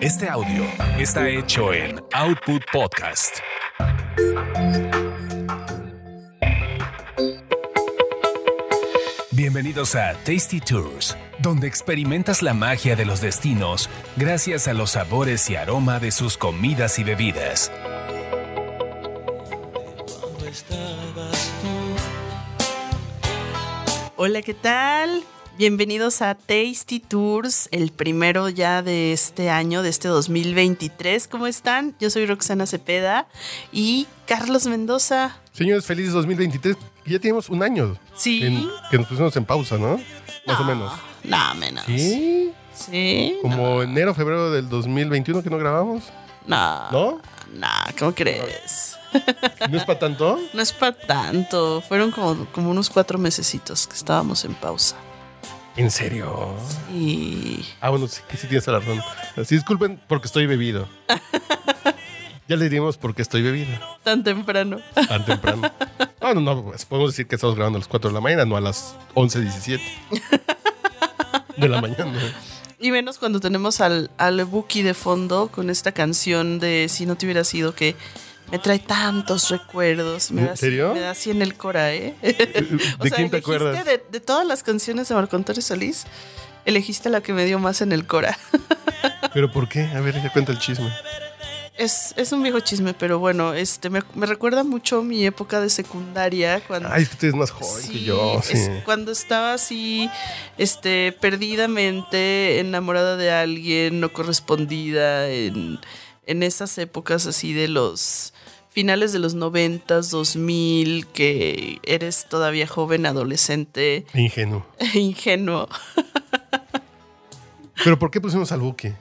Este audio está hecho en Output Podcast. Bienvenidos a Tasty Tours, donde experimentas la magia de los destinos gracias a los sabores y aroma de sus comidas y bebidas. Hola, ¿qué tal? Bienvenidos a Tasty Tours, el primero ya de este año, de este 2023. ¿Cómo están? Yo soy Roxana Cepeda y Carlos Mendoza. Señores, feliz 2023. Ya tenemos un año. Sí. en- que nos pusimos en pausa, ¿no? Más o menos. No, menos. Sí. Sí. Como enero, febrero del 2021 que no grabamos. No. ¿No? No, ¿cómo crees? ¿No es para tanto? No es para tanto. Fueron como, como unos cuatro mesecitos que estábamos en pausa. ¿En serio? Y. Ah, bueno, sí, sí tienes la razón. Sí, disculpen porque estoy bebido. ya le diríamos por qué estoy bebido Tan temprano. tan temprano. No, no, no, pues podemos decir que estamos grabando a las 4 de la mañana, no a las 11.17 de la mañana. Y menos cuando tenemos al, al Buki de fondo con esta canción de Si no te hubiera sido que me trae tantos recuerdos. Me ¿En da así- serio? me da así en el cora, ¿eh? ¿De sea, quién te acuerdas? De, de todas las canciones de Marco Antonio Solís, elegiste la que me dio más en el cora. ¿Pero por qué? A ver, ya cuenta el chisme. Es, es un viejo chisme, pero bueno, este me, me recuerda mucho mi época de secundaria cuando... Ay, es que usted es más joven que yo. Sí. es cuando estaba así, este, perdidamente enamorada de alguien, no correspondida, en, en esas épocas así de los finales de los noventas, 2000, que eres todavía joven, adolescente, Ingenuo. ingenuo. ¿Pero por qué pusimos al buque?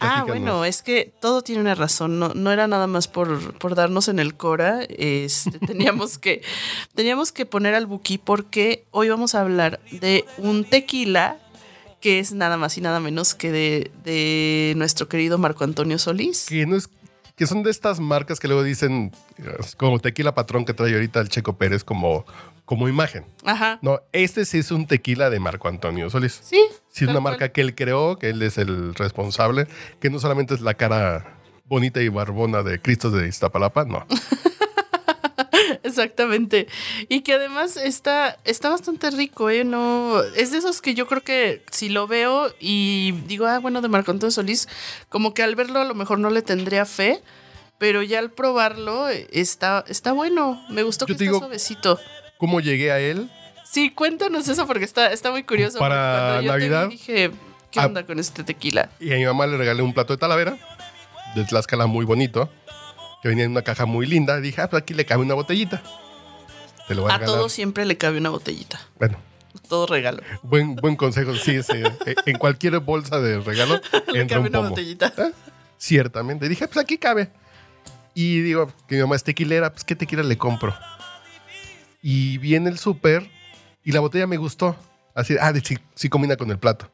Ah, bueno, es que todo tiene una razón, no, no era nada más por, por darnos en el Cora, este, teníamos, que, teníamos que poner al Buki porque hoy vamos a hablar de un tequila que es nada más y nada menos que de, de nuestro querido Marco Antonio Solís. Que no es que son de estas marcas que luego dicen eh, como tequila patrón que trae ahorita el Checo Pérez como, como imagen. Ajá. No, este sí es un tequila de Marco Antonio Solís. Sí. Sí, es una cual. marca que él creó, que él es el responsable, que no solamente es la cara bonita y barbona de Cristo de Iztapalapa, no. Exactamente. Y que además está, está bastante rico, ¿eh? No, es de esos que yo creo que si lo veo y digo, ah, bueno, de Marco Antonio Solís, como que al verlo a lo mejor no le tendría fe, pero ya al probarlo eh, está, está bueno. Me gustó Yo que te está digo- suavecito. ¿Cómo llegué a él? Sí, cuéntanos eso porque está, está muy curioso. Para yo Navidad, dije, ¿qué onda con este tequila? Y a mi mamá le regalé un plato de talavera, de Tlaxcala muy bonito, que venía en una caja muy linda. Dije, ah, pues aquí le cabe una botellita. Te lo voy a, A todos siempre le cabe una botellita. Bueno, Todo regalo. buen, buen consejo. Sí, sí. Eh, En cualquier bolsa de regalo Le entra cabe un una botellita. ¿Eh? Ciertamente. Dije, pues aquí cabe. Y digo, que mi mamá es tequilera, pues ¿qué tequila le compro? Y viene el súper y la botella me gustó. Así, ah, sí, sí combina con el plato.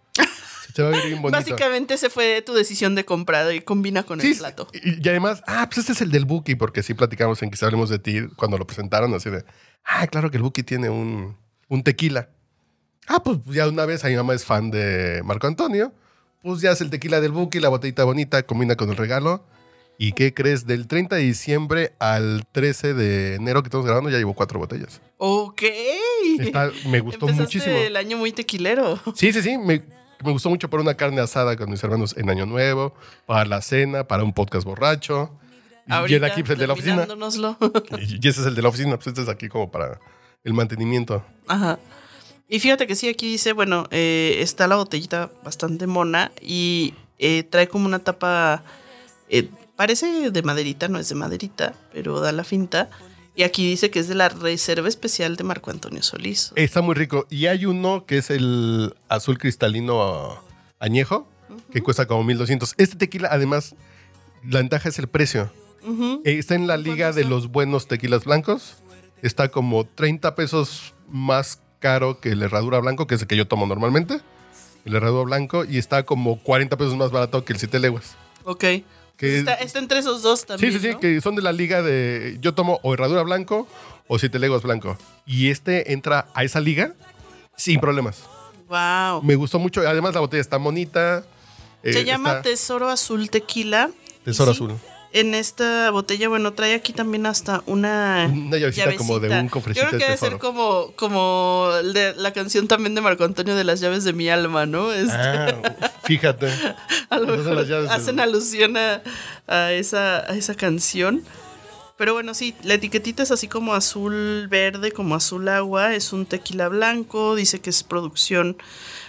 Se va a ver bien bonito. Básicamente ese fue tu decisión de comprar y combina con Sí, el plato. Y, y además, ah, pues este es el del Buki, porque sí platicamos en que hablemos de ti cuando lo presentaron, así de, ah, claro que el Buki tiene un, un tequila. Ah, pues ya una vez, mi mamá es fan de Marco Antonio, pues ya es el tequila del Buki, la botellita bonita, combina con el regalo. ¿Y qué crees? Del 30 de diciembre al 13 de enero que estamos grabando, ya llevo cuatro botellas. Ok. Está- me gustó Empezaste muchísimo. el año muy tequilero. Sí, sí, sí. Me, me gustó mucho para una carne asada con mis hermanos en Año Nuevo, para la cena, para un podcast borracho. Y el aquí, pues, el de la oficina. y ese es el de la oficina, pues este es aquí como para el mantenimiento. Ajá. Y fíjate que sí, aquí dice, bueno, eh, está la botellita bastante mona y eh, trae como una tapa, eh, parece de maderita, no es de maderita, pero da la finta. Y aquí dice que es de la reserva especial de Marco Antonio Solís. Está muy rico. Y hay uno que es el azul cristalino añejo, que cuesta como 1200. Este tequila, además, la ventaja es el precio. Está en la liga de los buenos tequilas blancos. Está como 30 pesos más caro que el herradura blanco, que es el que yo tomo normalmente. El herradura blanco. Y está como 40 pesos más barato que el siete leguas. Ok. Que está, está entre esos dos también. sí, sí, sí, que son de la liga de. Yo tomo o herradura blanco o siete leguas blanco. Y este entra a esa liga sin problemas. Wow. Me gustó mucho. Además, la botella está bonita. Se Eh, llama está- Tesoro Azul Tequila. Tesoro sí, Azul. En esta botella, bueno, trae aquí también hasta una. Una llavecita como de un cofrecito Yo creo que de debe ser como, como de la canción también de Marco Antonio de las llaves de mi alma, ¿no? Este, Ah, fíjate. a lo las del- hacen alusión a, a esa, a esa canción. Pero bueno, sí, la etiquetita es así como azul verde, como azul agua. Es un tequila blanco. Dice que es producción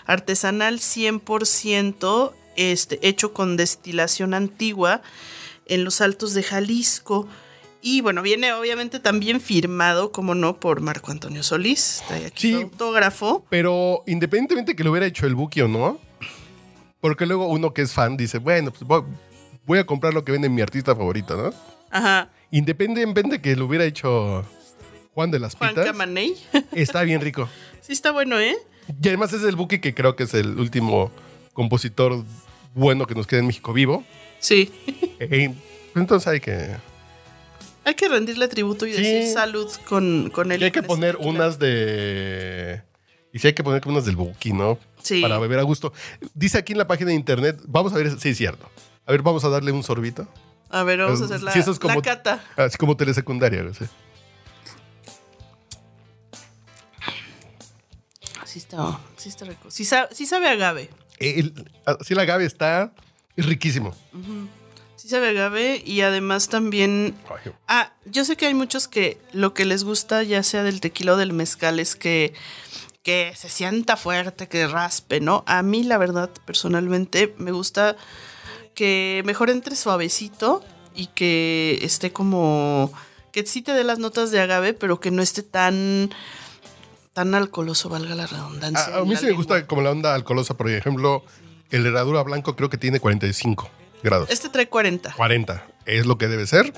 artesanal 100% este, hecho con destilación antigua en los altos de Jalisco. Y bueno, viene obviamente también firmado, como no, por Marco Antonio Solís. Está aquí Sí. autógrafo. Pero independientemente que lo hubiera hecho el Buki o no, porque luego uno que es fan dice, bueno, pues voy, a comprar lo que vende mi artista favorito, ¿no? Ajá. Independientemente que lo hubiera hecho Juan de las Juan Pitas, Camaney. está bien rico. sí, está bueno, ¿eh? Y además es el Buki que creo que es el último compositor bueno que nos queda en México vivo. Sí. Eh, entonces hay que, Hay que rendirle tributo y Sí. decir salud con, con él. y hay que poner unas de... Y sí hay que poner unas del Buki, ¿no? Sí. Para beber a gusto. Dice aquí en la página de internet, vamos a ver si es cierto. A ver, vamos a darle un sorbito. A ver, vamos a Eh, hacer la, sí, eso es la como- cata. Así como telesecundaria. güey, sí. Sí está, sí está rico. Sí, sa- sí sabe agave. El, así el agave está es riquísimo. Sí sabe agave y además también... Ah, yo sé que hay muchos que lo que les gusta, ya sea del tequila o del mezcal, es que, que se sienta fuerte, que raspe, ¿no? A mí, la verdad, personalmente, me gusta que mejor entre suavecito y que esté como... Que sí te dé las notas de agave, pero que no esté tan... Tan alcoholoso, valga la redundancia. A, mí sí me gusta como la onda alcoholosa, por ejemplo, el herradura blanco creo que tiene 45 grados. Este trae 40. 40 es lo que debe ser.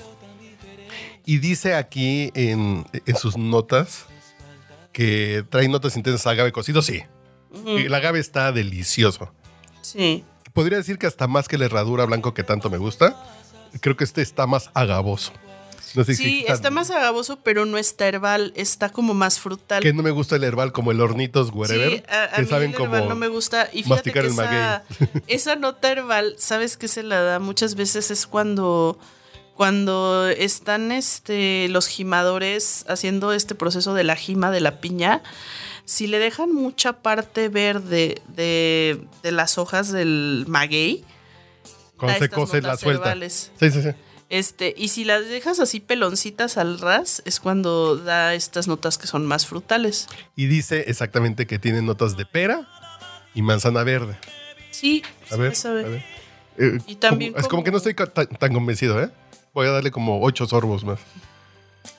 Y dice aquí en, en sus notas que trae notas intensas a agave cocido, sí. El agave está delicioso. Sí. Podría decir que hasta más que el herradura blanco que tanto me gusta, creo que este está más agavoso. No sé si Sí, está más agavoso, pero no está herbal, está como más frutal. Que no me gusta el herbal como el hornitos wherever, Sí, a, a que mí saben el como herbal no me gusta. Y fíjate masticar que el esa, esa nota herbal, ¿sabes qué se la da? Muchas veces es cuando, cuando están este, los gimadores haciendo este proceso de la gima de la piña. Si le dejan mucha parte verde de, de las hojas del maguey, cuando se cose la suelta. Sí, sí, sí. Este, y si las dejas así peloncitas al ras, es cuando da estas notas que son más frutales. Y dice exactamente que tiene notas de pera y manzana verde. Sí, A ver, a ver. Eh, Y también como- es como que no estoy tan convencido, ¿eh? Voy a darle como ocho sorbos más.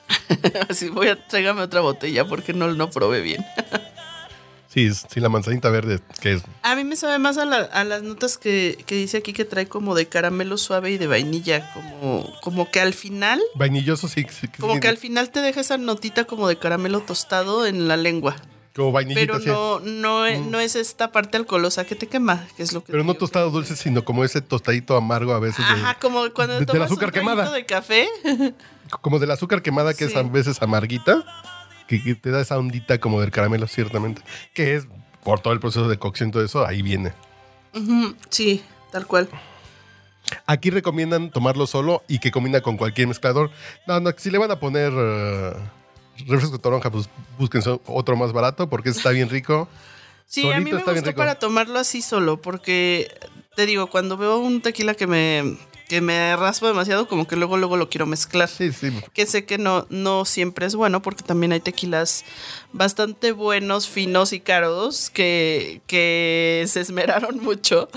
Así voy a tráigame otra botella porque no, no probé bien. Sí, sí, la manzanita verde, que es A mí me sabe más a, la- a las notas que, que dice aquí que trae como de caramelo suave y de vainilla, como, como que al final, vainilloso, sí. sí, sí, como sí, que al final te deja esa notita como de caramelo tostado en la lengua. Como vainillita, Pero no, no, e- no es esta parte alcoholosa que te quema, que es lo que Pero no tostado dulce, sino como ese tostadito amargo a veces. de- Ajá, como cuando de- del tomas azúcar un quemada. de café. como del azúcar quemada, que es a veces amarguita, que, que te da esa ondita como del caramelo, ciertamente. Que es por todo el proceso de cocción y todo eso, ahí viene. Sí, tal cual. Aquí recomiendan tomarlo solo y que combina con cualquier mezclador. No, no, si le van a poner eh, refresco de toronja, pues busquen so- otro más barato porque está bien rico. Sí, a mí Solito me rico. para tomarlo así solo, porque te digo, cuando veo un tequila que me, que me raspa demasiado, como que luego, luego lo quiero mezclar. Sí, sí. Que sé que no, no siempre es bueno, porque también hay tequilas bastante buenos, finos y caros, que, que se esmeraron mucho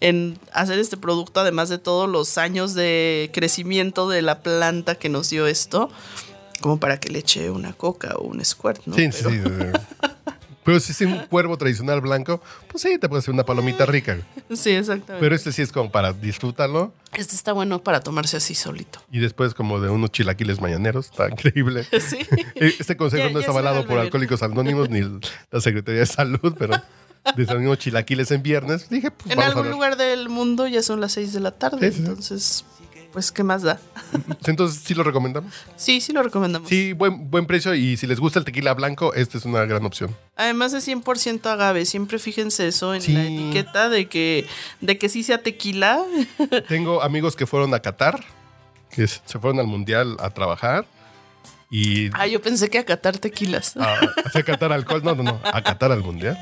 en hacer este producto, además de todos los años de crecimiento de la planta que nos dio esto, como para que le eche una coca o un squirt, ¿no? Sí, Pero- sí, sí. Pero si es un cuervo tradicional blanco, pues sí, te puede hacer una palomita rica. sí, exactamente. Pero este sí es como para disfrutarlo. Este está bueno para tomarse así solito. Y después como de unos chilaquiles mañaneros, está increíble. Sí. Este consejo Ya- no es avalado por. Alcohólicos Anónimos ni la Secretaría de Salud, pero desayuno chilaquiles en viernes. Dije, pues En vamos algún lugar del mundo ya son las 6 de la tarde, Sí, sí, sí. entonces pues, ¿qué más da? Entonces, ¿sí lo recomendamos? Sí, sí lo recomendamos. Sí, buen, buen precio y si les gusta el tequila blanco, esta es una gran opción. Además es 100% agave, siempre fíjense eso en Sí. la etiqueta de que, de que sí sea tequila. Tengo amigos que fueron a Qatar, que se fueron al mundial a trabajar y Ah, yo pensé que a catar tequilas. a, a Qatar alcohol, no, no, no, a Qatar al mundial.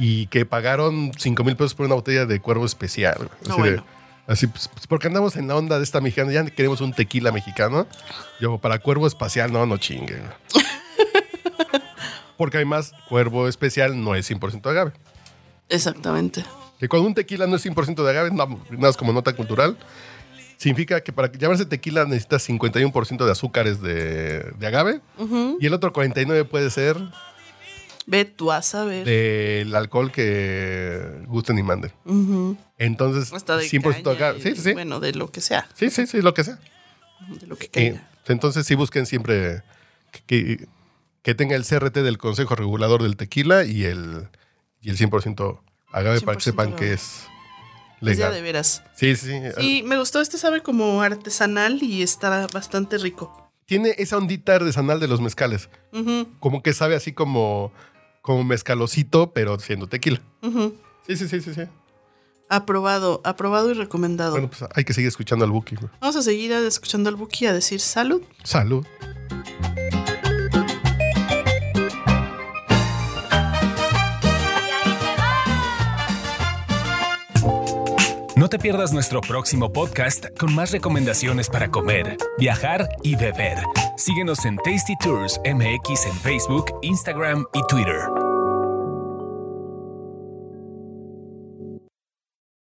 Y que pagaron 5 mil pesos por una botella de cuervo especial. No, bueno. Así, pues, pues, porque andamos en la onda de esta mexicana, ya queremos un tequila mexicano. Yo, para cuervo espacial, no, no chinguen. Porque además, cuervo especial no es 100% agave. Exactamente. Que cuando un tequila no es 100% de agave, nada más como nota cultural, significa que para llamarse tequila necesitas 51% de azúcares de, de agave y el otro 49% puede ser Ve tú a saber. del alcohol que gusten y manden. Ujú. Entonces, Hasta de 100% caña agave. y, Sí, sí, sí. Bueno, de lo que sea. Sí, sí, sí, lo que sea. De lo que Eh, caiga. entonces, sí busquen siempre que, que- tenga el CRT del Consejo Regulador del Tequila y el, y el 100% agave para que 100% sepan que es Es ya legal. de veras. Sí, sí, sí. Y me gustó, este sabe como artesanal y está bastante rico. tiene esa ondita artesanal de los mezcales. Como que sabe así como, como mezcalosito, pero siendo tequila. Sí, sí, sí, sí, sí. Aprobado, aprobado y recomendado. Bueno, pues hay que seguir escuchando al Buki. Vamos a seguir escuchando al Buki a decir salud. Salud. No te pierdas nuestro próximo podcast con más recomendaciones para comer, viajar y beber. Síguenos en Tasty Tours MX en Facebook, Instagram y Twitter.